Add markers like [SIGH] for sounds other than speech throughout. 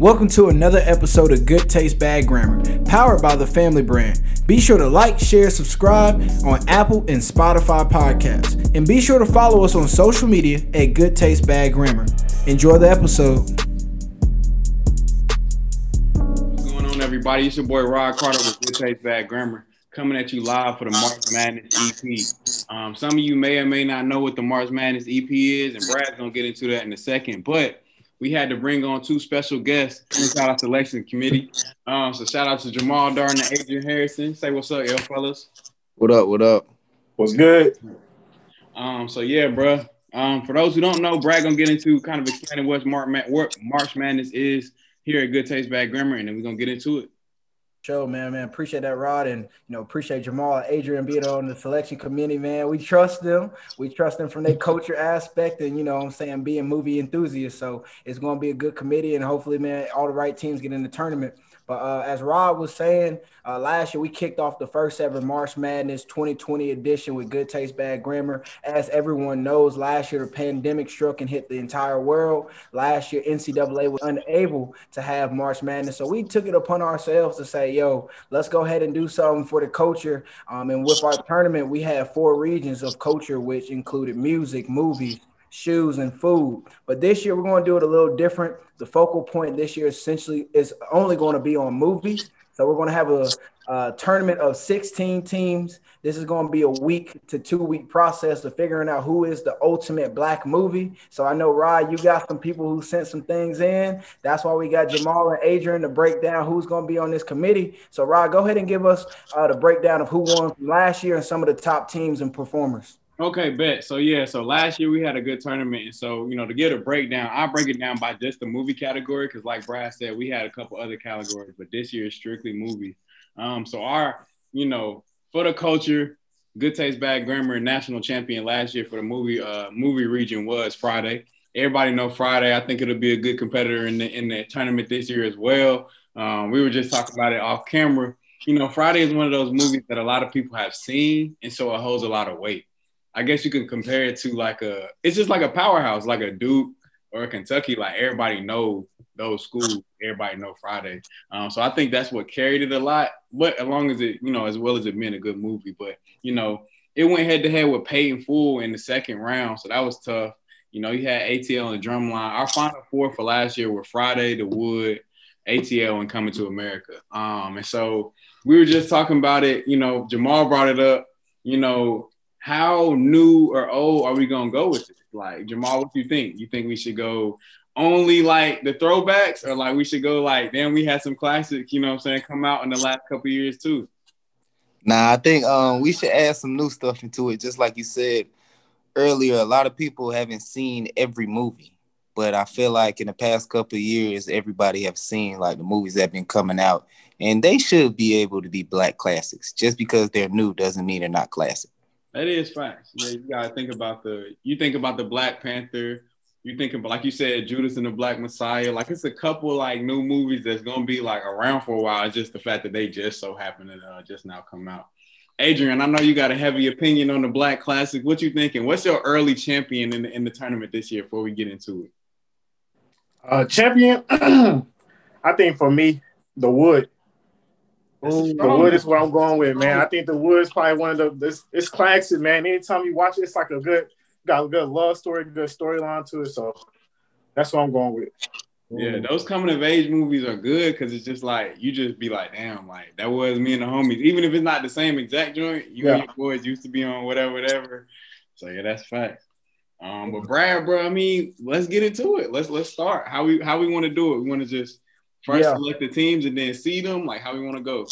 Welcome to another episode of Good Taste Bad Grammar, powered by the Family Brand. Be sure to like, share, subscribe on Apple and Spotify podcasts. And be sure to follow us on social media at Good Taste Bad Grammar. Enjoy the episode. What's going on, everybody? It's your boy Rod Carter with Good Taste Bad Grammar, coming at you live for the March Madness EP. Um, some of you may or may not know what the March Madness EP is, and Brad's gonna get into that in a second. But we had to bring on two special guests inside our selection committee. Um, so shout out to Jamal Darden and Adrian Harrison. Say what's up, y'all fellas. What up? What up? What's good? Um, so yeah, bro. Um, for those who don't know, Brad gonna get into kind of explaining what March, what March Madness is here at Good Taste Bad Grammar, and then we're gonna get into it. Show, man, man. Appreciate that, Rod, and you know, appreciate Jamal, Adrian being on the selection committee, man. We trust them. We trust them from their culture aspect, and you know, I'm saying being movie enthusiasts. So it's going to be a good committee, and hopefully, man, all the right teams get in the tournament. But uh, as Rob was saying, uh, last year we kicked off the first ever March Madness 2020 edition with Good Taste Bad Grammar. As everyone knows, last year the pandemic struck and hit the entire world. Last year NCAA was unable to have March Madness, so we took it upon ourselves to say, "Yo, let's go ahead and do something for the culture." Um, and with our tournament, we had four regions of culture, which included music, movies, shoes, and food. But this year we're going to do it a little different. The focal point this year essentially is only going to be on movies. So we're going to have a, a, tournament of 16 teams. This is going to be a week to two week process of figuring out who is the ultimate black movie. So I know Rod, you got some people who sent some things in. That's why we got Jamal and Adrian to break down who's going to be on this committee. So Rod, go ahead and give us uh, the breakdown of who won from last year and some of the top teams and performers. Okay, bet. So yeah, so last year we had a good tournament, and so you know to get a breakdown, I break it down by just the movie category because, like Brad said, we had a couple other categories, but this year is strictly movies. Um, so our, you know, for the culture, good taste, bad grammar, national champion last year for the movie uh movie region was Friday. Everybody know Friday. I think it'll be a good competitor in the in the tournament this year as well. Um, we were just talking about it off camera. You know, Friday is one of those movies that a lot of people have seen, and so it holds a lot of weight. I guess you can compare it to like a it's just like a powerhouse, like a Duke or a Kentucky. Like everybody know those schools, everybody know Friday. Um, so I think that's what carried it a lot. But as long as it, you know, as well as it being a good movie, but you know, it went head to head with Paid in Full in the second round, so that was tough. You know, you had ATL and Drumline. Our final four for last year were Friday, The Wood, ATL, and Coming to America. Um, and so we were just talking about it. You know, Jamal brought it up. You know, how new or old are we gonna go with it? Like Jamal, what do you think? You think we should go only like the throwbacks, or like we should go like then we had some classics, you know what I'm saying, come out in the last couple years too? Nah, I think um, we should add some new stuff into it. Just like you said earlier, a lot of people haven't seen every movie, but I feel like in the past couple years, everybody have seen like the movies that have been coming out, and they should be able to be black classics. Just because they're new doesn't mean they're not classic. That is facts. Yeah, you gotta think about the you think about the Black Panther, you think about like you said, Judas and the Black Messiah. Like it's a couple like new movies that's gonna be like around for a while. It's just the fact that they just so happen to uh, just now come out. Adrian, I know you got a heavy opinion on the Black Classic. What you thinking? What's your early champion in the, in the tournament this year? Before we get into it, uh, champion. [CLEARS THROAT] I think for me, the Wood. Ooh, the wood is what I'm going with, man. I think the wood is probably one of the this it's classic, man. Anytime you watch it, it's like a good got a good love story, good storyline to it. So that's what I'm going with. Yeah, those coming of age movies are good because it's just like you just be like, damn, like that was me and the homies. Even if it's not the same exact joint, you yeah. and your boys used to be on whatever, whatever. So yeah, that's fact. Um, but Brad, bro, I mean, let's get into it. Let's let's start. How we how we want to do it? We want to just First yeah. select the teams and then see them. Like how we want to go.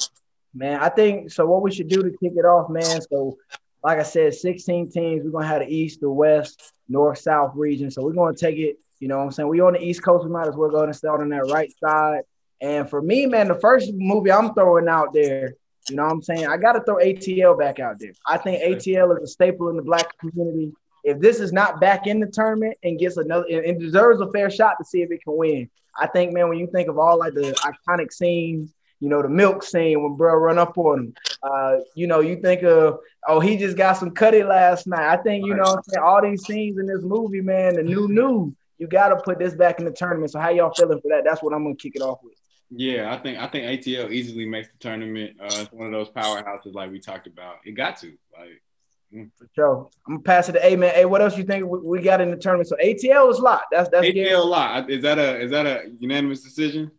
Man, I think so. What we should do to kick it off, man. So, like I said, 16 teams. We're gonna have the East, the West, North, South region. So we're gonna take it. You know, what I'm saying we on the East Coast. We might as well go and start on that right side. And for me, man, the first movie I'm throwing out there, you know what I'm saying? I got to throw ATL back out there. I think ATL is a staple in the black community. If this is not back in the tournament and gets another, and deserves a fair shot to see if it can win. I think, man, when you think of all like the iconic scenes, you know, the milk scene when bro run up on him. Uh, you know, you think of, oh, he just got some cutty last night. I think, you know, I'm saying? all these scenes in this movie, man, the new new, you got to put this back in the tournament. So how y'all feeling for that? That's what I'm gonna kick it off with. Yeah, I think I think ATL easily makes the tournament. Uh, it's one of those powerhouses like we talked about. It got to like. For sure. I'm gonna pass it to A man. Hey, what else you think we got in the tournament? So ATL is locked. That's that's ATL lot. Is that a is that a unanimous decision?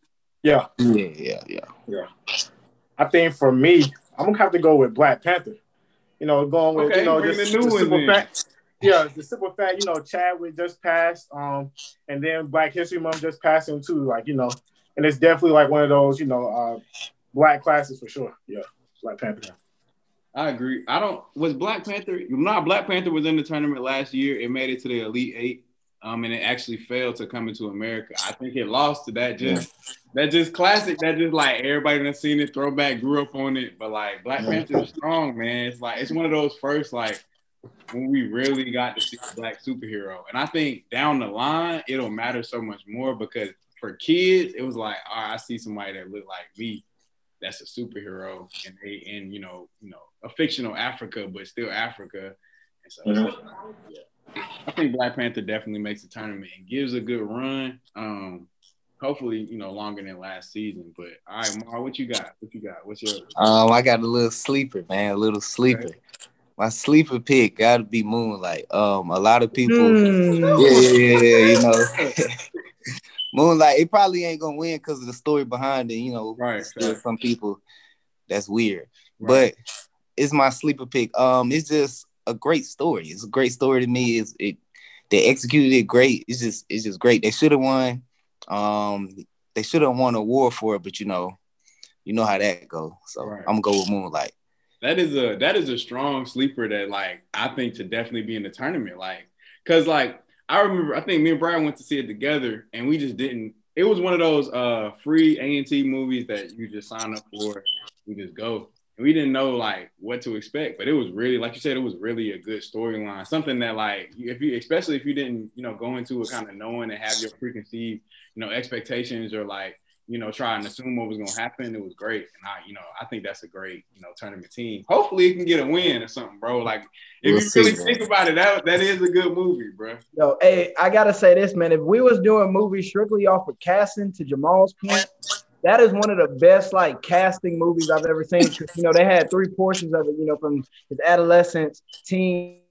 Yeah. Yeah, yeah, yeah. Yeah. I think for me, I'm gonna have to go with Black Panther. You know, going with okay, you know just the, the simple fact. Yeah, the simple fact, you know, Chadwick just passed, um, and then Black History Month just passing too. Like, you know, and it's definitely like one of those, you know, uh, black classes for sure. Yeah, Black Panther. I agree. I don't was Black Panther. Not Black Panther was in the tournament last year. It made it to the Elite Eight, um, and it actually failed to Coming to America. I think it lost to that just that just classic. That just like everybody that's seen it, throwback, grew up on it. But like Black Panther is strong, man. It's like it's one of those first like when we really got to see a black superhero. And I think down the line it'll matter so much more because for kids it was like, all right, I see somebody that look like me that's a superhero and they in you know you know a fictional Africa but still Africa. And so mm-hmm. yeah. I think Black Panther definitely makes the tournament and gives a good run. Um, hopefully, you know, longer than last season. But all right, Mar, what you got? What you got? What's your um I got a little sleeper, man, a little sleeper. Okay. My sleeper pick gotta be Moonlight. Um, a lot of people, mm. yeah, yeah, yeah, you know, [LAUGHS] Moonlight. It probably ain't gonna win because of the story behind it. You know, right? Some people that's weird, right. but it's my sleeper pick. Um, it's just a great story. It's a great story to me. It's it. They executed it great. It's just it's just great. They should have won. Um, they should have won a award for it, but you know, you know how that goes. So right. I'm gonna go with Moonlight. That is a that is a strong sleeper that like I think to definitely be in the tournament. Like, cause like I remember I think me and Brian went to see it together and we just didn't. It was one of those uh free A and T movies that you just sign up for, you just go. And we didn't know like what to expect, but it was really like you said, it was really a good storyline. Something that like if you especially if you didn't you know go into it kind of knowing and have your preconceived you know expectations or like you know, try and assume what was going to happen. It was great. And I, you know, I think that's a great, you know, tournament team. Hopefully it can get a win or something, bro. Like if we'll you see, really man. think about it, that, that is a good movie, bro. Yo, hey, I got to say this, man. If we was doing movies strictly off of casting to Jamal's point, that is one of the best like casting movies I've ever seen. You know, they had three portions of it, you know, from his adolescence, teen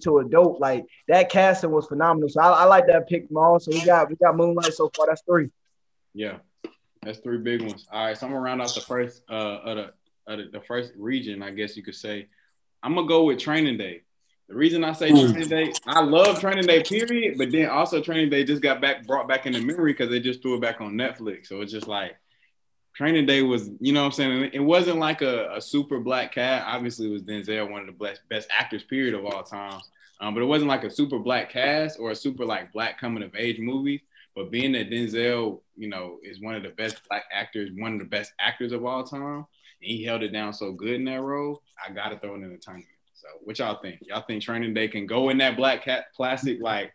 to adult. Like that casting was phenomenal. So I, I like that pick, Maul. So we got we got Moonlight so far. That's three. Yeah. That's three big ones. All right, so I'm gonna round out the first uh of the, of the, the first region, I guess you could say. I'm gonna go with Training Day. The reason I say Ooh. Training Day, I love Training Day, period. But then also Training Day just got back brought back into memory because they just threw it back on Netflix. So it's just like Training Day was, you know what I'm saying? It wasn't like a, a super black cat. Obviously, it was Denzel, one of the best best actors, period, of all time. Um, but it wasn't like a super black cast or a super like black coming of age movie. But being that Denzel, you know, is one of the best black actors, one of the best actors of all time, and he held it down so good in that role, I gotta throw it in the tournament. So what y'all think? Y'all think Training Day can go in that black cat classic? Like,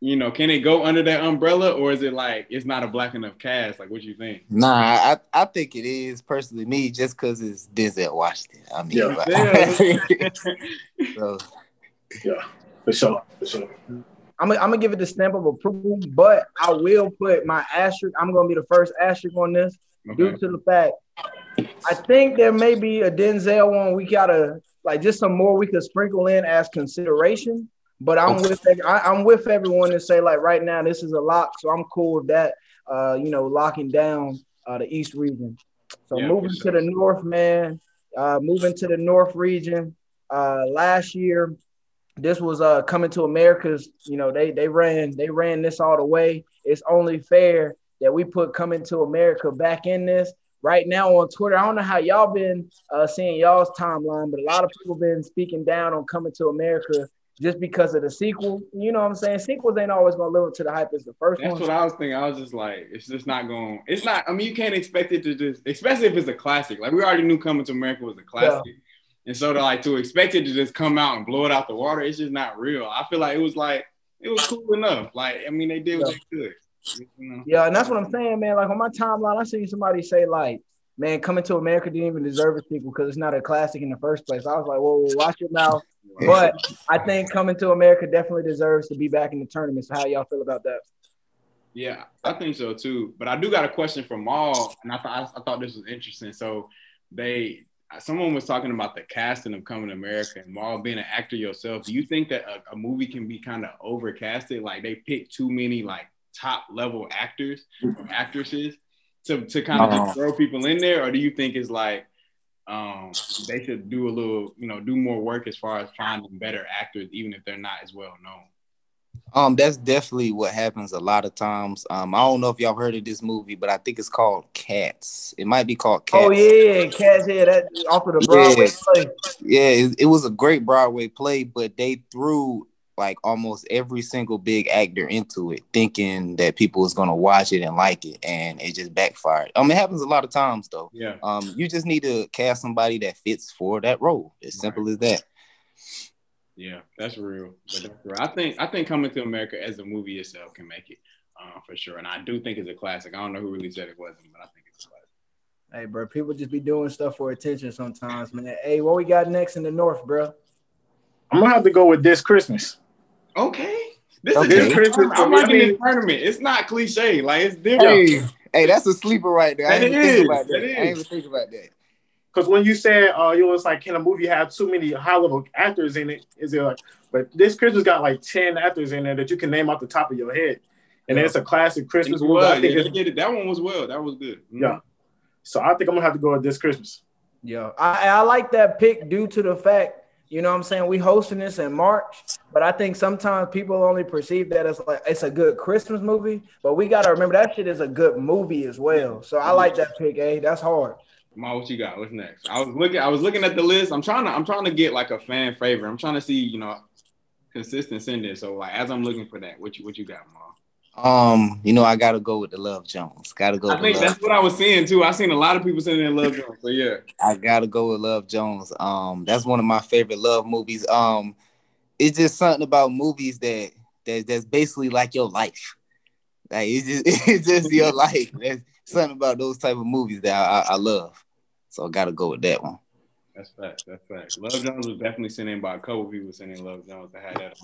you know, can it go under that umbrella, or is it like it's not a black enough cast? Like, what you think? Nah, I, I think it is personally me, just because it's Denzel Washington. I mean, yeah. Like, [LAUGHS] so. yeah, for sure, for sure. I'm, I'm gonna give it the stamp of approval, but I will put my asterisk. I'm gonna be the first asterisk on this okay. due to the fact I think there may be a Denzel one we gotta like just some more we could sprinkle in as consideration. But I'm with I, am with everyone to say like right now this is a lock, so I'm cool with that. Uh, you know, locking down uh, the East region. So yeah, moving to the North, man. Uh, moving to the North region. Uh, last year, this was uh coming to America's, you know, they they ran they ran this all the way. It's only fair that we put coming to America back in this. Right now on Twitter, I don't know how y'all been uh, seeing y'all's timeline, but a lot of people been speaking down on coming to America just because of the sequel. You know what I'm saying? Sequels ain't always gonna live up to the hype as the first That's one. That's what I was thinking. I was just like, it's just not going. It's not. I mean, you can't expect it to just, especially if it's a classic. Like we already knew Coming to America was a classic. Yeah. And so to like to expect it to just come out and blow it out the water, it's just not real. I feel like it was like it was cool enough. Like I mean, they did what they could. You know? Yeah, and that's what I'm saying, man. Like on my timeline, I seen somebody say like man, Coming to America didn't even deserve a sequel because it's not a classic in the first place. I was like, whoa, whoa watch your mouth. [LAUGHS] But I think Coming to America definitely deserves to be back in the tournament. So how y'all feel about that? Yeah, I think so too. But I do got a question from Maul, and I thought I, thought this was interesting. So they someone was talking about the casting of Coming to America and while being an actor yourself. Do you think that a, a movie can be kind of overcasted? Like they pick too many like top level actors or actresses to, to kind of uh, just throw people in there, or do you think it's like um, they should do a little, you know, do more work as far as finding better actors, even if they're not as well known? Um, that's definitely what happens a lot of times. Um, I don't know if y'all heard of this movie, but I think it's called Cats. It might be called Cats. Oh yeah, Cats. Yeah, that off of the Broadway yeah. play. Yeah, it, it, was a great Broadway play, but they threw like almost every single big actor into it, thinking that people was gonna watch it and like it, and it just backfired. Um, it happens a lot of times though. Yeah. Um, you just need to cast somebody that fits for that role. As right. simple as that. Yeah, that's real. But that's real. I think I think Coming to America as a movie itself can make it uh, for sure, and I do think it's a classic. I don't know who really said it wasn't, but I think it's a classic. Hey, bro, people just be doing stuff for attention sometimes, man. Hey, what we got next in the north, bro? I'm gonna have to go with this Christmas. Okay. This okay. is Christmas. I'm liking this tournament. It's not cliche. Like it's different. Hey, hey that's a sleeper right there. That I didn't think about that. that I didn't even think about that. Because when you said uh, you was like, can a movie have too many high level actors in it? Is it like, but this Christmas got like ten actors in there that you can name off the top of your head, and yeah. it's a classic Christmas movie. I think yeah, that one was well. That was good. Mm-hmm. Yeah. So I think I'm gonna have to go with this Christmas. Yeah, I, I like that pick due to the fact you know what I'm saying? We hosting this in March, but I think sometimes people only perceive that as like it's a good Christmas movie, but we gotta remember that shit is a good movie as well. So I like that pick, A. That's hard. Ma, what you got? What's next? I was looking, I was looking at the list. I'm trying to, I'm trying to get like a fan favorite. I'm trying to see, you know, consistency in this. So like as I'm looking for that, what you what you got, Ma? Um, you know, I gotta go with the Love Jones. Gotta go. I think that's what I was seeing too. I seen a lot of people saying they Love Jones. So yeah, I gotta go with Love Jones. Um, that's one of my favorite love movies. Um, it's just something about movies that that that's basically like your life. Like it's just [LAUGHS] it's just your life. There's something about those type of movies that I, I, I love. So I gotta go with that one. That's fact. That's fact. Love Jones was definitely sent in by a couple people sending Love Jones that had that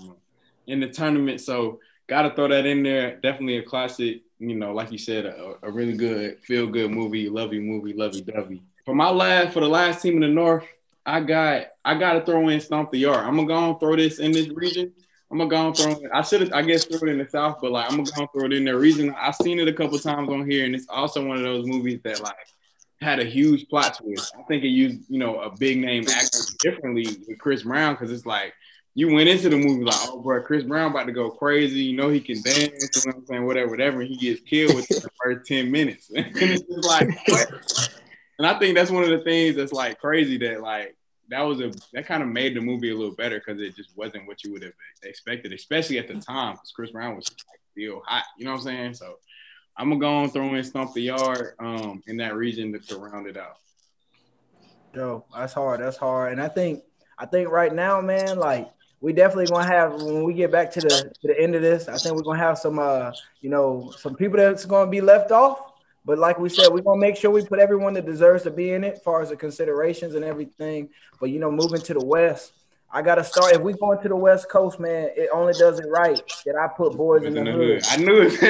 in the tournament. So got to throw that in there. Definitely a classic. You know, like you said, a, a really good feel good movie, lovey movie, lovey dovey. For my last, for the last team in the North, I got I got to throw in Stomp the Yard. I'm gonna go and throw this in this region. I'm gonna go and throw it. I should have, I guess, throw it in the South, but like I'm gonna go and throw it in there. Reason I've seen it a couple times on here, and it's also one of those movies that like had a huge plot twist. I think it used, you know, a big name actor differently with Chris Brown because it's like you went into the movie like, oh, bro, Chris Brown about to go crazy. You know he can dance, you know what I'm saying, whatever, whatever. He gets killed within the first 10 minutes. [LAUGHS] and it's just like, and I think that's one of the things that's like crazy that like, that was a that kind of made the movie a little better because it just wasn't what you would have expected, especially at the time because Chris Brown was like real hot. You know what I'm saying? So I'm gonna go and throw in Stomp the Yard um, in that region to, to round it out. Yo, that's hard. That's hard. And I think I think right now, man, like we definitely gonna have when we get back to the to the end of this. I think we're gonna have some uh you know some people that's gonna be left off. But like we said, we're gonna make sure we put everyone that deserves to be in it, as far as the considerations and everything. But you know, moving to the west, I gotta start. If we going to the West Coast, man, it only does it right that I put boys, in, the, in the hood. hood. I knew it.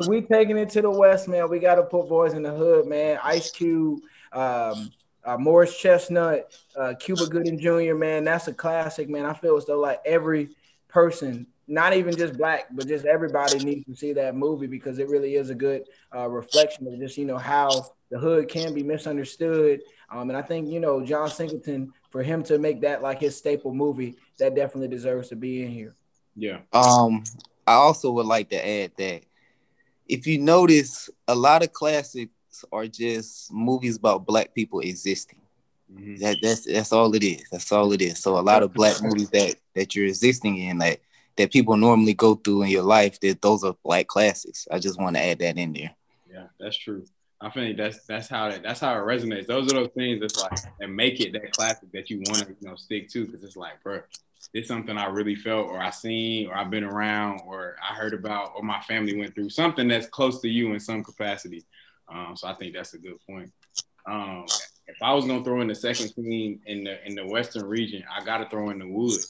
[LAUGHS] [LAUGHS] we, we taking it to the West, man. We gotta put boys in the hood, man. Ice Cube, um, uh, Morris Chestnut, uh, Cuba Gooding Jr. Man, that's a classic, man. I feel as though like every person, not even just black, but just everybody needs to see that movie because it really is a good uh, reflection of just you know how the hood can be misunderstood. Um, and I think you know John Singleton for him to make that like his staple movie, that definitely deserves to be in here. Yeah. Um, I also would like to add that if you notice, a lot of classics are just movies about black people existing. Mm-hmm. That that's that's all it is. That's all it is. So a lot of black movies that that you're existing in that that people normally go through in your life, that those are black classics. I just want to add that in there. Yeah, that's true. I think that's that's how that that's how it resonates. Those are those things that's like that make it that classic that you want to you know stick to because it's like, bro, it's something I really felt or I seen or I've been around or I heard about or my family went through something that's close to you in some capacity. Um, so I think that's a good point. Um, if I was gonna throw in the second team in the in the Western region, I gotta throw in the Wood.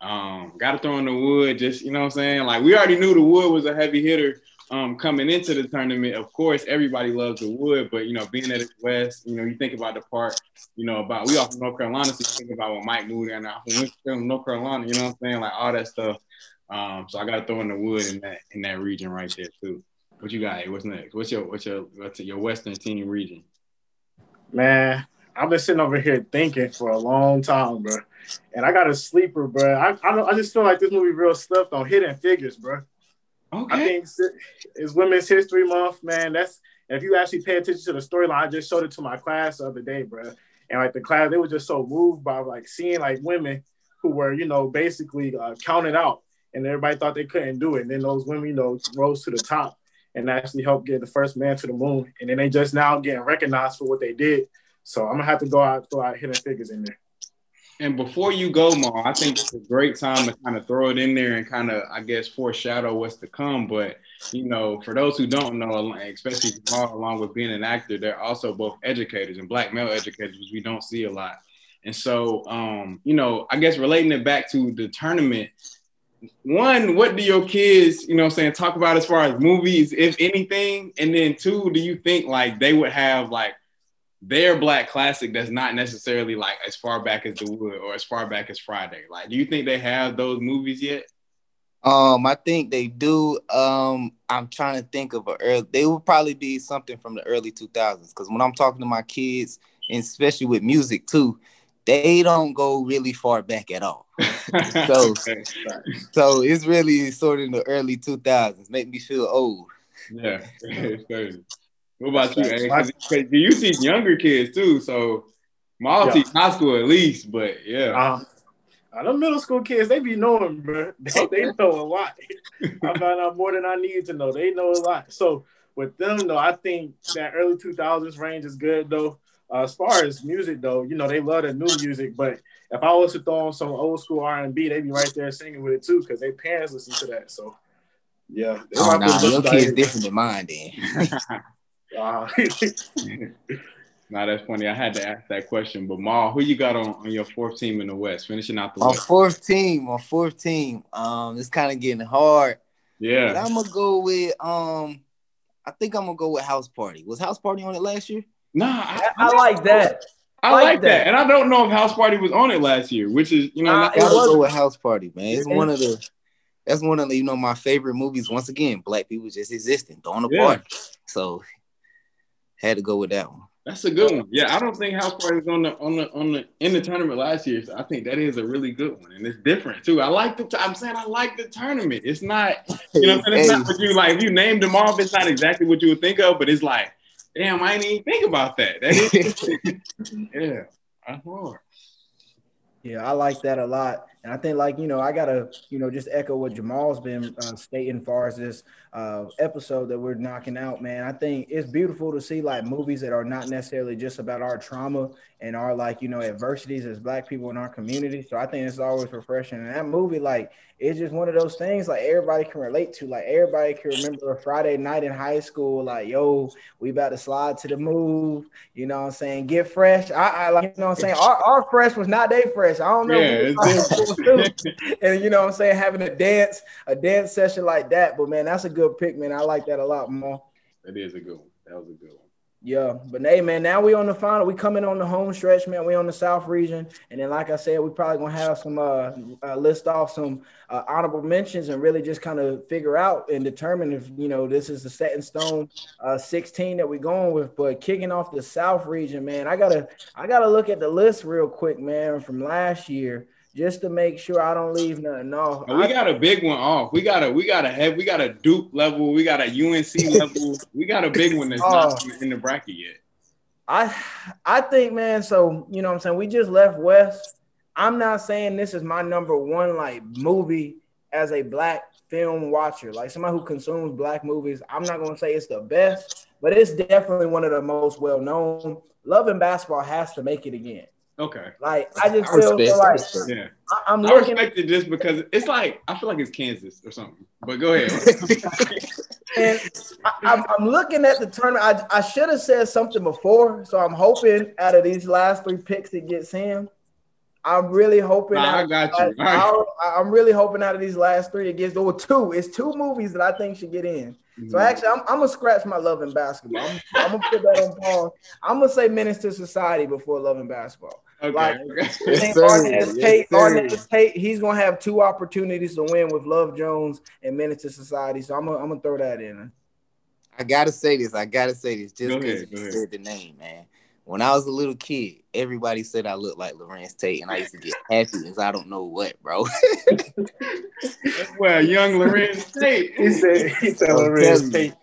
Um, gotta throw in the Wood. Just you know what I'm saying. Like we already knew the Wood was a heavy hitter um, coming into the tournament. Of course, everybody loves the Wood, but you know, being at the West, you know, you think about the part, you know, about we off from North Carolina, so you think about what Mike moved and off from North Carolina. You know what I'm saying? Like all that stuff. Um, so I gotta throw in the Wood in that in that region right there too. What you got? What's next? What's your what's your what's your Western team region? Man, I've been sitting over here thinking for a long time, bro. And I got a sleeper, bro. I I, I just feel like this movie real stuffed on Hidden Figures, bro. Okay. I think it's Women's History Month, man. That's if you actually pay attention to the storyline. I just showed it to my class the other day, bro. And like the class, they were just so moved by like seeing like women who were, you know, basically uh, counted out, and everybody thought they couldn't do it. And then those women, you know, rose to the top and actually helped get the first man to the moon. And then they just now getting recognized for what they did. So I'm gonna have to go out throw out hidden figures in there. And before you go, Ma, I think it's a great time to kind of throw it in there and kind of, I guess, foreshadow what's to come. But you know, for those who don't know, especially Jamal, along with being an actor, they're also both educators and black male educators, which we don't see a lot. And so, um, you know, I guess relating it back to the tournament, one, what do your kids, you know I'm saying, talk about as far as movies, if anything? And then two, do you think like they would have like their black classic that's not necessarily like as far back as the wood or as far back as Friday? Like, do you think they have those movies yet? Um, I think they do. Um, I'm trying to think of a early. They would probably be something from the early 2000s because when I'm talking to my kids, and especially with music too, they don't go really far back at all. [LAUGHS] so, so it's really sort of in the early 2000s. Make me feel old. Yeah, [LAUGHS] What about you? Because you teach younger kids too, so my yeah. teach high school at least, but yeah. Um, uh, the middle school kids, they be knowing, bro. [LAUGHS] They, they know a lot. [LAUGHS] I found out more than I need to know. They know a lot. So with them, though, I think that early 2000s range is good, though. Uh, as far as music, though, you know they love the new music. But if I was to throw on some old school R and B, they'd be right there singing with it too, because their parents listen to that. So, yeah. Oh, nah, your kid's different than mine, then. [LAUGHS] uh, [LAUGHS] Nah, that's funny. I had to ask that question. But Ma, who you got on, on your fourth team in the West, finishing out the on West? fourth team, on fourth team. Um, it's kind of getting hard. Yeah. But I'm gonna go with um, I think I'm gonna go with House Party. Was House Party on it last year? Nah, I, I, I like that. I like, like that. that. and I don't know if House Party was on it last year, which is you know. I gotta go with House Party, man. It's one of the. That's one of the you know my favorite movies. Once again, black people just existing, throwing a yeah. party. So had to go with that one. That's a good one. Yeah, I don't think House Party was on the on the on the in the tournament last year. So I think that is a really good one, and it's different too. I like the. I'm saying I like the tournament. It's not, you know, it's not what you like. If you named them off, it's not exactly what you would think of, but it's like Damn, I didn't even think about that. that is, [LAUGHS] [LAUGHS] yeah, that's hard. Yeah, I like that a lot. And I think, like, you know, I got to, you know, just echo what Jamal's been uh, stating far as this uh, episode that we're knocking out, man. I think it's beautiful to see, like, movies that are not necessarily just about our trauma and our, like, you know, adversities as Black people in our community. So I think it's always refreshing. And that movie, like, it's just one of those things like everybody can relate to. Like everybody can remember a Friday night in high school, like, yo, we about to slide to the move, you know what I'm saying? Get fresh. I, I like, you know what I'm saying? Our, our fresh was not day fresh. I don't know. Yeah, [LAUGHS] and you know what I'm saying? Having a dance, a dance session like that. But man, that's a good pick, man. I like that a lot more. That is a good one. That was a good one. Yeah, but hey, man, now we on the final. We coming on the home stretch, man. We on the South region, and then, like I said, we probably gonna have some uh, uh list off some uh, honorable mentions and really just kind of figure out and determine if you know this is the set in stone uh 16 that we're going with. But kicking off the South region, man, I gotta I gotta look at the list real quick, man, from last year just to make sure I don't leave nothing off. we got a big one off. We got a we got a head. We got a Duke level. We got a UNC [LAUGHS] level. we got a big one that's oh. not in the bracket yet. I I think, man. So you know, what I'm saying we just left West. I'm not saying this is my number one like movie as a black film watcher, like somebody who consumes black movies. I'm not gonna say it's the best, but it's definitely one of the most well known. Love and basketball has to make it again. Okay. Like I just I feel, feel like yeah. I, am looking. I respect it just because it's like I feel like it's Kansas or something. But go ahead. [LAUGHS] and I, am looking at the tournament. I, I should have said something before, so I'm hoping out of these last three picks it gets him. I'm really hoping. Nah, I got you. I, am really hoping out of these last three it gets or two. It's two movies that I think should get in. Mm-hmm. So actually, I'm, I'm, gonna scratch my love in basketball. I'm, I'm, gonna put that on pause. I'm gonna say Menace to Society before love and basketball. Okay. Like, okay. Yes, Larenz Tate, yes, Tate, he's gonna have two opportunities to win with Love Jones and Menace to Society. So I'm gonna, I'm gonna throw that in. I gotta say this. I gotta say this just because you said the name, man. When I was a little kid, everybody said I looked like Larenz Tate, and I used to get happy as I don't know what, bro. [LAUGHS] well, young Larenz Tate. [LAUGHS] He said, he said Larenz Tate.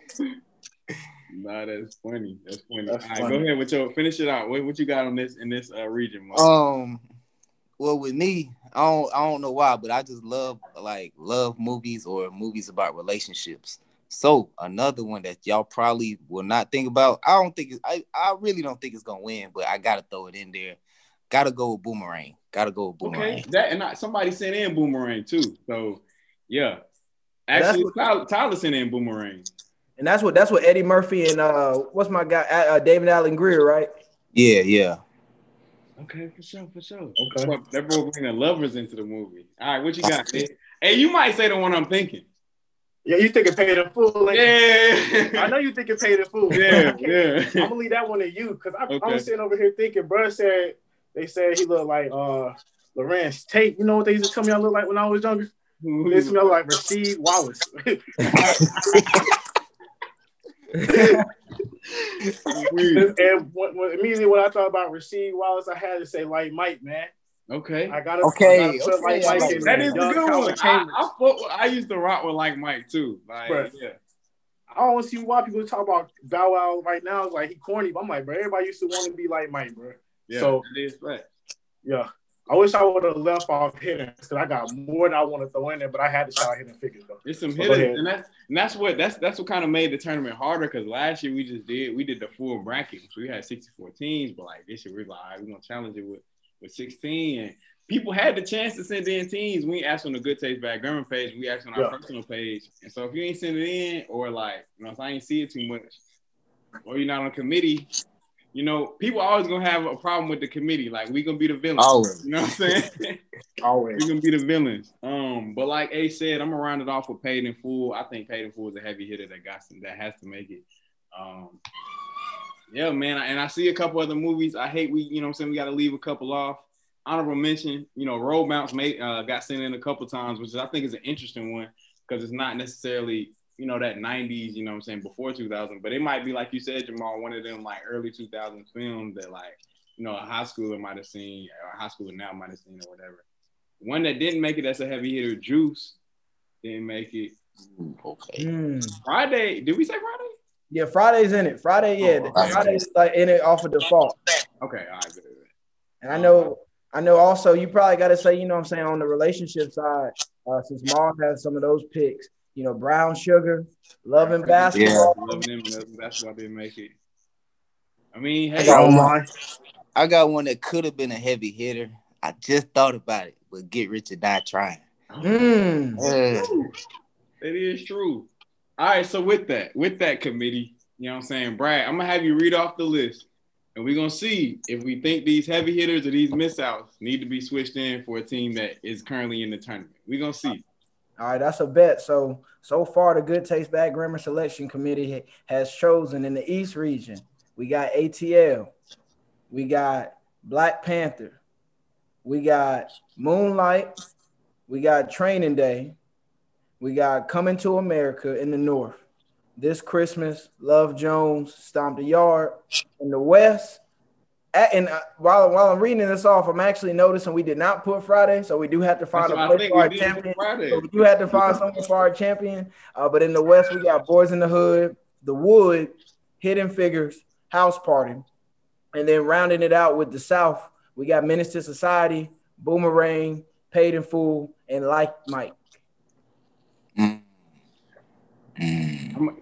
Nah, that's funny. That's funny. That's All right, funny. go ahead with your finish it out. What, what you got on this in this uh, region? Mark? Um, well, with me, I don't I don't know why, but I just love like love movies or movies about relationships. So another one that y'all probably will not think about. I don't think I I really don't think it's gonna win, but I gotta throw it in there. Gotta go with Boomerang. Gotta go with Boomerang. Okay, that and I, somebody sent in Boomerang too. So yeah, actually Tyler, Tyler sent in Boomerang. And that's what that's what Eddie Murphy and uh what's my guy uh, David Alan Grier, right? Yeah, yeah. Okay, for sure, for sure. Okay. They're both bringing lovers into the movie. All right, what you got? hey, you might say the one I'm thinking. Yeah, you think it Paid in Full? Like, yeah, I know you think it Paid in Full. Yeah, [LAUGHS] yeah. I'm gonna leave that one to you because okay. I'm sitting over here thinking, bro said they said he looked like uh Larenz Tate. You know what they used to tell me I look like when I was younger? They used to me like Rasheed Wallace. [LAUGHS] [LAUGHS] and when, when, immediately when I thought about Rasheed Wallace, I had to say like Mike, man. Okay. I gotta, okay. I gotta okay. Like Mike that is a good one. I, I, I, used to rock with like Mike too. Like, yeah. I don't see why people talk about Bow Wow right now. It's like he corny, but I'm like, bro, everybody used to want to be like Mike, bro. Yeah, so it is right. Yeah. I wish I would have left off hitting because I got more than I want to throw in there, but I had to shout hidden figures though. It's some hidden, and that's and that's what that's that's what kind of made the tournament harder because last year we just did we did the full bracket, so we had 64 teams, but like this year we're like, we're gonna challenge it with with 16, and people had the chance to send in teams. We asked on the Good Taste Bad Grammar page, we asked on our yeah. personal page, and so if you ain't send it in or like you know if I ain't see it too much, or you're not on committee, you know, people always gonna have a problem with the committee. Like we gonna be the villains. Always. You know what I'm saying? [LAUGHS] always. we gonna be the villains. Um, but like A said, I'm gonna round it off with Paid in Full. I think Paid in Full is a heavy hitter that got some that has to make it. Um, yeah, man. And I see a couple other movies. I hate we, you know, I'm saying we got to leave a couple off. Honorable mention, you know, Road Bounce made uh, got sent in a couple times, which I think is an interesting one because it's not necessarily you know, that 90s, you know I'm saying, before 2000. But it might be, like you said, Jamal, one of them like early 2000s films that like, you know, a high schooler might have seen, or a high schooler now might have seen or whatever. One that didn't make it that's a heavy hitter, Juice, didn't make it. okay. Mm. Friday, did we say Friday? Yeah, Friday's in it. Friday, yeah. Oh, Friday's like in it off of default. Okay, all right, good. And I know, I know also you probably got to say, you know what I'm saying, on the relationship side, uh, since Mom has some of those picks, you know, brown sugar, loving basketball. Yeah, love them. That's why they make it. I mean, hey, I got, one, I got one that could have been a heavy hitter. I just thought about it, but get rich or die trying. Mm. It is true. All right, so with that, with that committee, you know what I'm saying, Brad, I'm gonna have you read off the list, and we're gonna see if we think these heavy hitters or these missouts need to be switched in for a team that is currently in the tournament. We're gonna see. All right, that's a bet. So so far, the Good Taste Bad Grammar Selection Committee has chosen in the East region. We got ATL, we got Black Panther, we got Moonlight, we got Training Day, we got Coming to America in the North. This Christmas, Love Jones, Stomp the Yard. In the West, and uh, while while I'm reading this off, I'm actually noticing we did not put Friday, so we do have to find That's a place for our champion. So we do have to find someone for our champion. Uh, but in the West, we got Boys in the Hood, The Wood, Hidden Figures, House Party, and then rounding it out with the South, we got Menace to Society, Boomerang, Paid in Full, and Like Mike. Mm.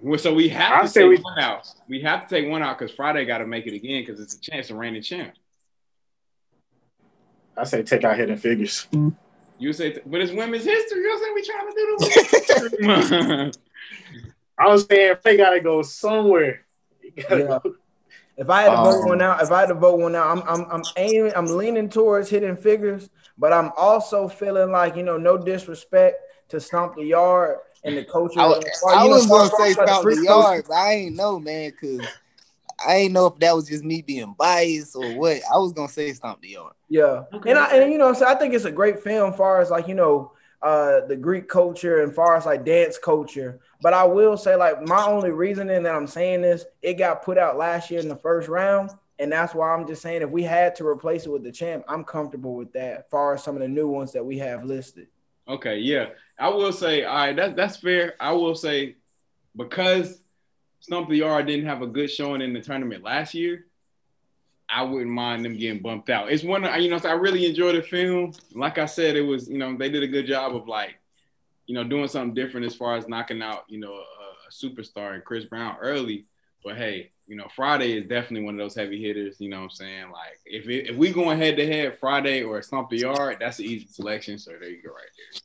Well, so we have I to take we, one out. We have to take one out because Friday got to make it again because it's a chance to reign the champ. I say take out hidden figures. You say, but it's women's history. You know saying? We trying to do the [LAUGHS] I was saying they gotta go somewhere. Gotta yeah. Go. If I had to um, vote one out, if I had to vote one out, I'm I'm I'm aiming, I'm leaning towards Hidden Figures, but I'm also feeling like you know, no disrespect to Stomp the Yard and the culture. I, I was gonna say Stomp the Yard, but I ain't know, man, because I ain't know if that was just me being biased or what. I was gonna say Stomp the Yard. Yeah, okay. and I and you know, so I think it's a great film, far as like you know, uh, the Greek culture and far as like dance culture. But I will say, like, my only reasoning that I'm saying this, it got put out last year in the first round. And that's why I'm just saying if we had to replace it with the champ, I'm comfortable with that, far as some of the new ones that we have listed. Okay, yeah. I will say, all right, that, that's fair. I will say because Stomp the Yard didn't have a good showing in the tournament last year, I wouldn't mind them getting bumped out. It's one, you know, I really enjoyed the film. Like I said, it was, you know, they did a good job of like, you know, doing something different as far as knocking out, you know, a, a superstar and Chris Brown early. But hey, you know, Friday is definitely one of those heavy hitters. You know what I'm saying? Like, if it, if we going head to head Friday or Stomp the Yard, that's an easy selection. So there you go, right there.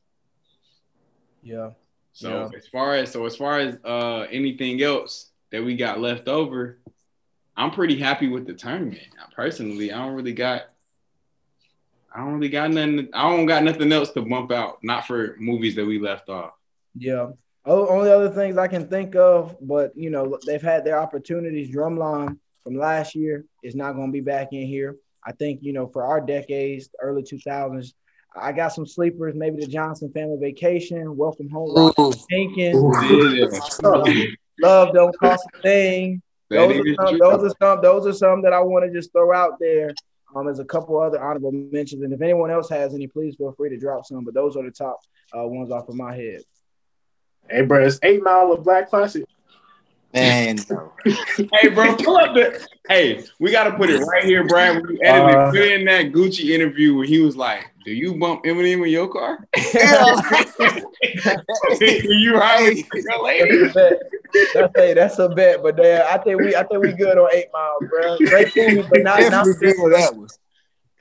Yeah. So yeah. as far as so as far as uh anything else that we got left over, I'm pretty happy with the tournament. Personally, I don't really got I don't really got nothing. I don't got nothing else to bump out. Not for movies that we left off. Yeah. Oh, only other things I can think of, but you know they've had their opportunities. Drumline from last year is not going to be back in here. I think you know for our decades, early 2000s, I got some sleepers. Maybe the Johnson Family Vacation, Welcome Home, Jenkins, [LAUGHS] Love Don't Cost a Thing. Those are, some, those are some. Those are some that I want to just throw out there. Um, there's a couple other honorable mentions, and if anyone else has any, please feel free to drop some. But those are the top uh, ones off of my head. Hey, bro, it's Eight Mile of Black Classic. Man, hey, bro, pull up the. Hey, we got to put it right here, Brad. When you edit uh, it, put in that Gucci interview where he was like, "Do you bump Eminem in your car?" [LAUGHS] you right? That's a that's a bet, but damn, I think we I think we good on Eight Mile, bro. Great movie, but not not that was.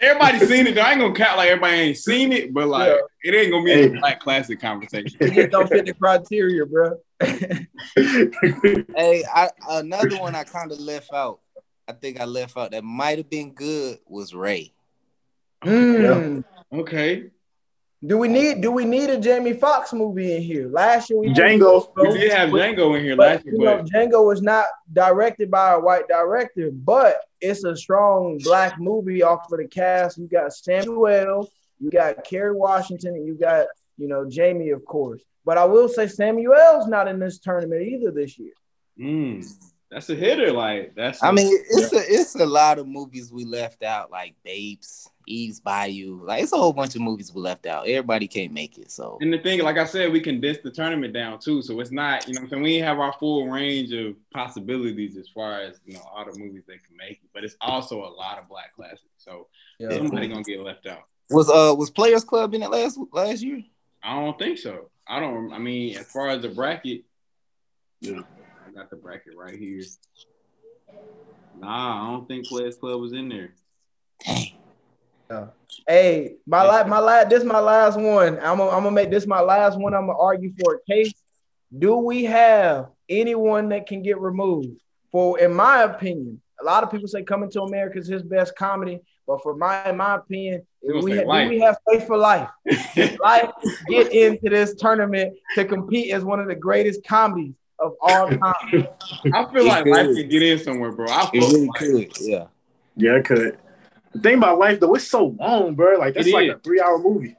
Everybody seen it. Though. I ain't gonna count like everybody ain't seen it, but like yeah. it ain't gonna be hey. a black classic conversation. It just don't fit the criteria, bro. [LAUGHS] hey, I, another one I kind of left out. I think I left out that might have been good was Ray. Mm. Yeah. Okay. Do we need do we need a Jamie Foxx movie in here? Last year we Django. We did have Django in here last year. You know, Django was not directed by a white director, but it's a strong black movie off of the cast. You got Samuel, you got Kerry Washington, and you got you know Jamie, of course. But I will say Samuel's not in this tournament either this year. Mm, that's a hitter. Like that's. I mean, it's yeah. a it's a lot of movies we left out, like Babes. Eve's Bayou. Like it's a whole bunch of movies we left out. Everybody can't make it. So and the thing, like I said, we condensed the tournament down too. So it's not, you know, I'm saying we have our full range of possibilities as far as you know all the movies they can make. But it's also a lot of black classics. So yeah. somebody gonna get left out. Was uh was Players Club in it last last year? I don't think so. I don't. I mean, as far as the bracket, yeah, I got the bracket right here. Nah, I don't think Players Club was in there. Dang. Yeah. Hey, my last, my last, this my last one. I'm gonna, I'm gonna make this my last one. I'm gonna argue for a case. Do we have anyone that can get removed? For, in my opinion, a lot of people say Coming to America is his best comedy, but for my, in my opinion, we, have, we have faith for life. [LAUGHS] life get into this tournament to compete as one of the greatest comedies of all time. I feel like life can get in somewhere, bro. I feel it really like, could. Yeah. Yeah, it could. The thing about life though, it's so long, bro. Like that's like a three hour movie.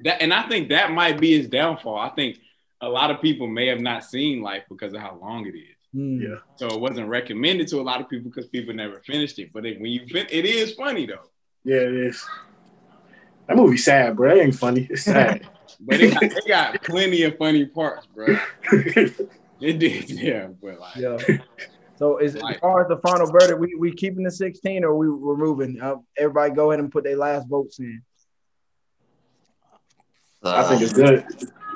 That and I think that might be his downfall. I think a lot of people may have not seen life because of how long it is. Mm. Yeah. So it wasn't recommended to a lot of people because people never finished it. But it, when you fin- it is funny though. Yeah, it is. That movie sad, bro. It ain't funny. It's sad. [LAUGHS] [LAUGHS] but it got, it got plenty of funny parts, bro. [LAUGHS] it did, yeah. But like, yeah. So as, as far as the final verdict, we we keeping the 16 or we removing? Uh, everybody go ahead and put their last votes in. Uh, I think it's good.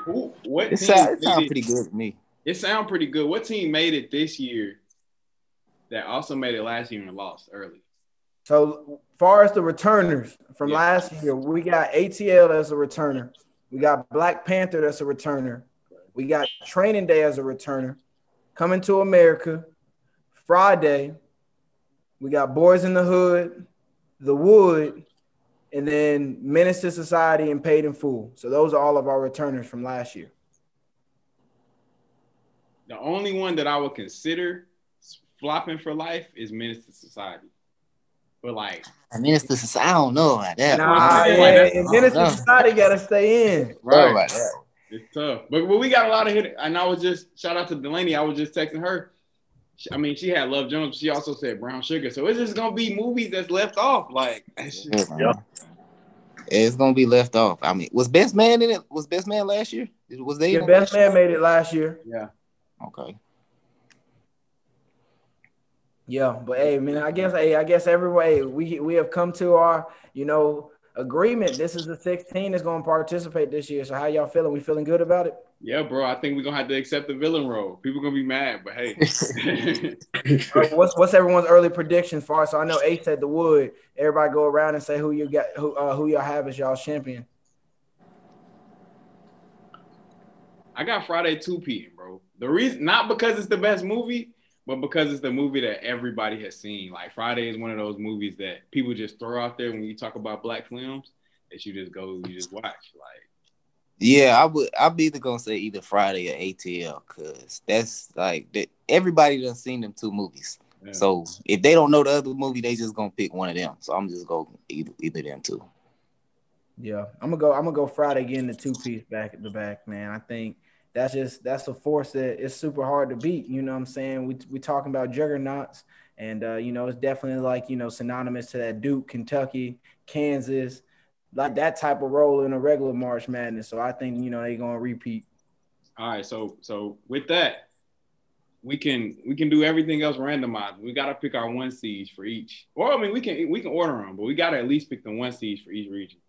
Who, what it, sound, it sounds pretty good to me. It sounds pretty good. What team made it this year that also made it last year and lost early? So far as the returners from yeah. last year, we got ATL as a returner. We got Black Panther as a returner. We got Training Day as a returner. Coming to America. Friday, we got Boys in the Hood, The Wood, and then Menace to Society and Paid in Full. So those are all of our returners from last year. The only one that I would consider flopping for life is Menace to Society. But like Menace to Society, I don't know about that. Nah, yeah, and Menace to Society gotta stay in. Right. It's tough. But, but we got a lot of hit. And I was just shout out to Delaney. I was just texting her. I mean, she had Love Jones. She also said Brown Sugar. So it's just gonna be movies that's left off. Like, [LAUGHS] yeah. It's gonna be left off. I mean, was Best Man in it? Was Best Man last year? Was they? Yeah, Best Man made it last year. Yeah. Okay. Yeah, but hey, man, I guess hey, I guess every way we we have come to our you know agreement. This is the 16 that's going to participate this year. So how y'all feeling? We feeling good about it? Yeah, bro. I think we're gonna have to accept the villain role. People gonna be mad, but hey. [LAUGHS] right, what's what's everyone's early prediction for us? So I know Ace said the wood. Everybody go around and say who you got who uh, who y'all have as y'all champion. I got Friday 2 p.m., bro. The reason not because it's the best movie, but because it's the movie that everybody has seen. Like Friday is one of those movies that people just throw out there when you talk about black films that you just go, you just watch. Like yeah, I would. I'd be either gonna say either Friday or ATL, cause that's like that. Everybody done seen them two movies. Yeah. So if they don't know the other movie, they just gonna pick one of them. So I'm just going either either them two. Yeah, I'm gonna go. I'm gonna go Friday getting the two piece back at the back, man. I think that's just that's a force that it's super hard to beat. You know what I'm saying? We we talking about juggernauts, and uh, you know it's definitely like you know synonymous to that Duke, Kentucky, Kansas, like that type of role in a regular March Madness. So I think you know they're gonna repeat. All right, so so with that, we can we can do everything else randomized. We gotta pick our one seeds for each. Or I mean, we can we can order them, but we gotta at least pick the one seeds for each region.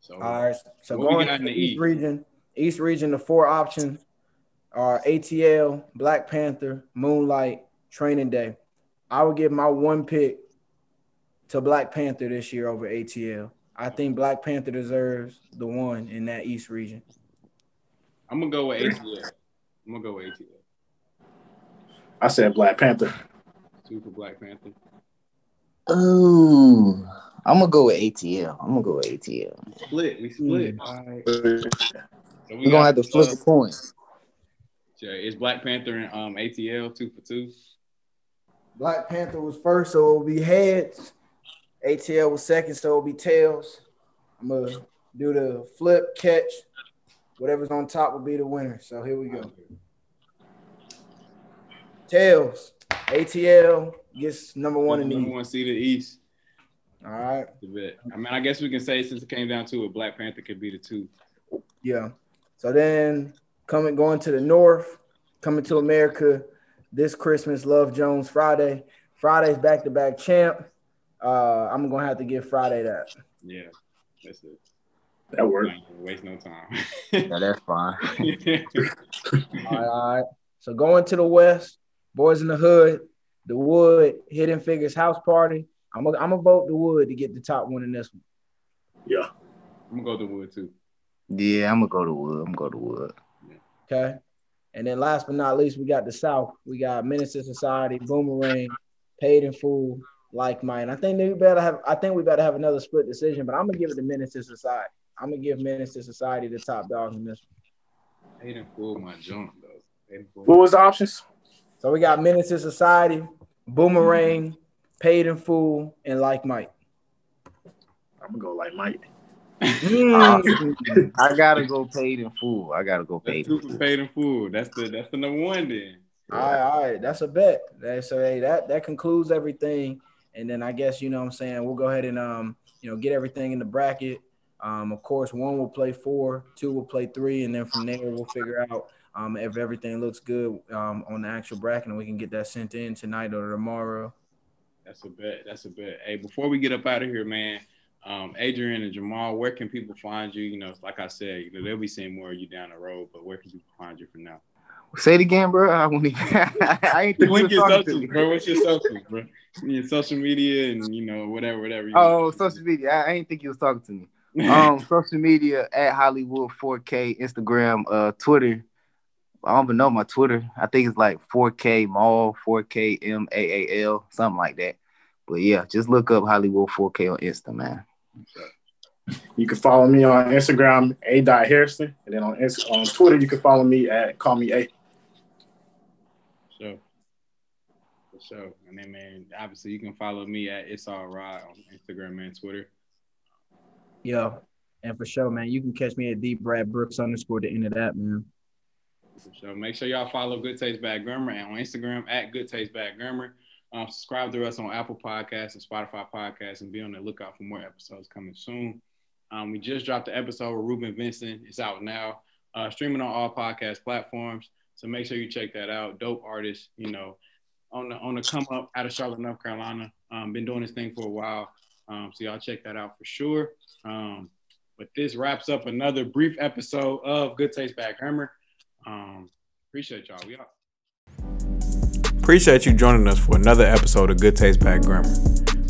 So all right, so going to the East region, East region, the four options are ATL, Black Panther, Moonlight, Training Day. I would give my one pick to Black Panther this year over ATL. I think Black Panther deserves the one in that East region. I'm gonna go with ATL. I'm gonna go with ATL. I said Black Panther. Two for Black Panther. Oh, I'm gonna go with ATL. I'm gonna go with ATL. Split. We split. Mm. Right. So we are gonna have to flip uh, the coin. Yeah, it's Black Panther and um, ATL two for two. Black Panther was first, so it'll be heads. ATL was second, so it'll be tails. I'm gonna do the flip, catch. Whatever's on top will be the winner. So here we go. Tails. ATL gets number one in the number one seed in the East. All right. I mean, I guess we can say since it came down to it, Black Panther could be the two. Yeah. So then coming going to the north, coming to America this Christmas, Love Jones Friday. Friday's back to back champ. Uh, I'm gonna have to give Friday that. Yeah, that's it. That works. Waste no time. yeah, that's fine. all, right, [LAUGHS] all right. So going to the west, Boyz n the Hood, the wood, hidden figures house party. I'm gonna I'm vote the wood to get the top one in this one. Yeah, I'm gonna go the wood too. Yeah, I'm gonna go to wood. I'm gonna go to wood. Okay. And then last but not least, we got the South. We got Menace II Society, Boomerang, Paid in Full, Like Mike. I think we better have. I think we better have another split decision, but I'm gonna give it to Menace II Society. I'm gonna give Menace II Society the top dog in this one. Paid in Full, my junk though. What was the options? So we got Menace II Society, Boomerang, Paid in Full, and Like Mike. I'm gonna go like Mike. Mm. [LAUGHS] I gotta go paid in full. I gotta go paid. That's in full. paid in full. That's the that's the number one then. All right, all right. That's a bet. So hey, that that concludes everything. And then I guess you know what I'm saying we'll go ahead and um you know get everything in the bracket. Um, of course, one will play four, two will play three, and then from there we'll figure out um, if everything looks good um, on the actual bracket, and we can get that sent in tonight or tomorrow. That's a bet. That's a bet. Hey, before we get up out of here, man, um, Adrian and Jamal, where can people find you? You know, like I said, you know, they'll be seeing more of you down the road, but where can people find you for now? Say it again, bro. I won't even. [LAUGHS] I ain't think Link your socials, bro. What's your socials, bro? Your social media and you know whatever, whatever. oh, social media. I, I ain't think you was talking to me. um, [LAUGHS] social media at Hollywood 4K, Instagram, uh, Twitter, I don't even know my Twitter. I think it's like 4K Mall, 4K M A A L, something like that. But yeah, just look up Hollywood 4K on Insta, man. You can follow me on Instagram, A. Harrison, and then on on Twitter, you can follow me at Call Me A. So, for sure. And then, man, obviously, you can follow me at It's All Right on Instagram and Twitter. Yeah, and for sure, man, you can catch me at D Brad Brooks underscore the end of that, man. So make sure y'all follow Good Taste Bad Grammar and on Instagram at Good Taste Bad Grammar. Um, subscribe to us on Apple Podcasts and Spotify Podcasts and be on the lookout for more episodes coming soon. Um, we just dropped the episode with Reuben Vincent. It's out now, uh, streaming on all podcast platforms. So make sure you check that out. Dope artist, you know, on the on the come up out of Charlotte, North Carolina. Um, been doing this thing for a while. Um, so y'all check that out for sure. Um, but this wraps up another brief episode of Good Taste Bad Grammar. Um, appreciate y'all. We out. Appreciate you joining us for another episode of Good Taste Bad Grammar.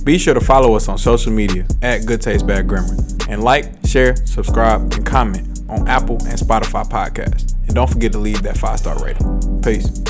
Be sure to follow us on social media at Good Taste Bad Grammar and like, share, subscribe, and comment on Apple and Spotify podcasts. And don't forget to leave that five star rating. Peace.